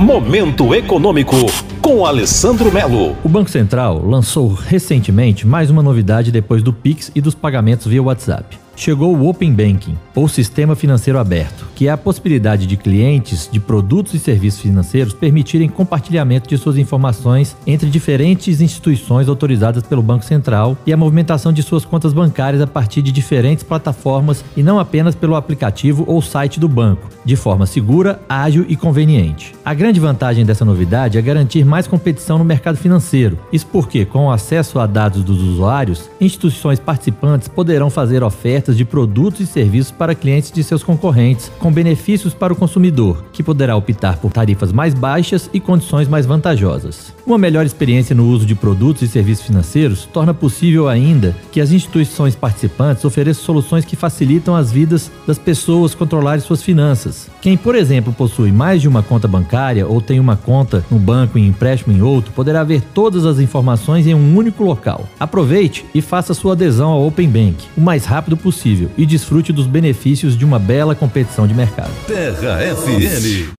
Momento Econômico, com Alessandro Melo. O Banco Central lançou recentemente mais uma novidade depois do Pix e dos pagamentos via WhatsApp chegou o Open Banking, ou Sistema Financeiro Aberto, que é a possibilidade de clientes de produtos e serviços financeiros permitirem compartilhamento de suas informações entre diferentes instituições autorizadas pelo Banco Central e a movimentação de suas contas bancárias a partir de diferentes plataformas e não apenas pelo aplicativo ou site do banco, de forma segura, ágil e conveniente. A grande vantagem dessa novidade é garantir mais competição no mercado financeiro. Isso porque, com o acesso a dados dos usuários, instituições participantes poderão fazer ofertas de produtos e serviços para clientes de seus concorrentes, com benefícios para o consumidor, que poderá optar por tarifas mais baixas e condições mais vantajosas. Uma melhor experiência no uso de produtos e serviços financeiros torna possível ainda que as instituições participantes ofereçam soluções que facilitam as vidas das pessoas controlarem suas finanças. Quem, por exemplo, possui mais de uma conta bancária ou tem uma conta no banco e empréstimo em outro, poderá ver todas as informações em um único local. Aproveite e faça sua adesão ao Open Bank o mais rápido possível e desfrute dos benefícios de uma bela competição de mercado. Terra FM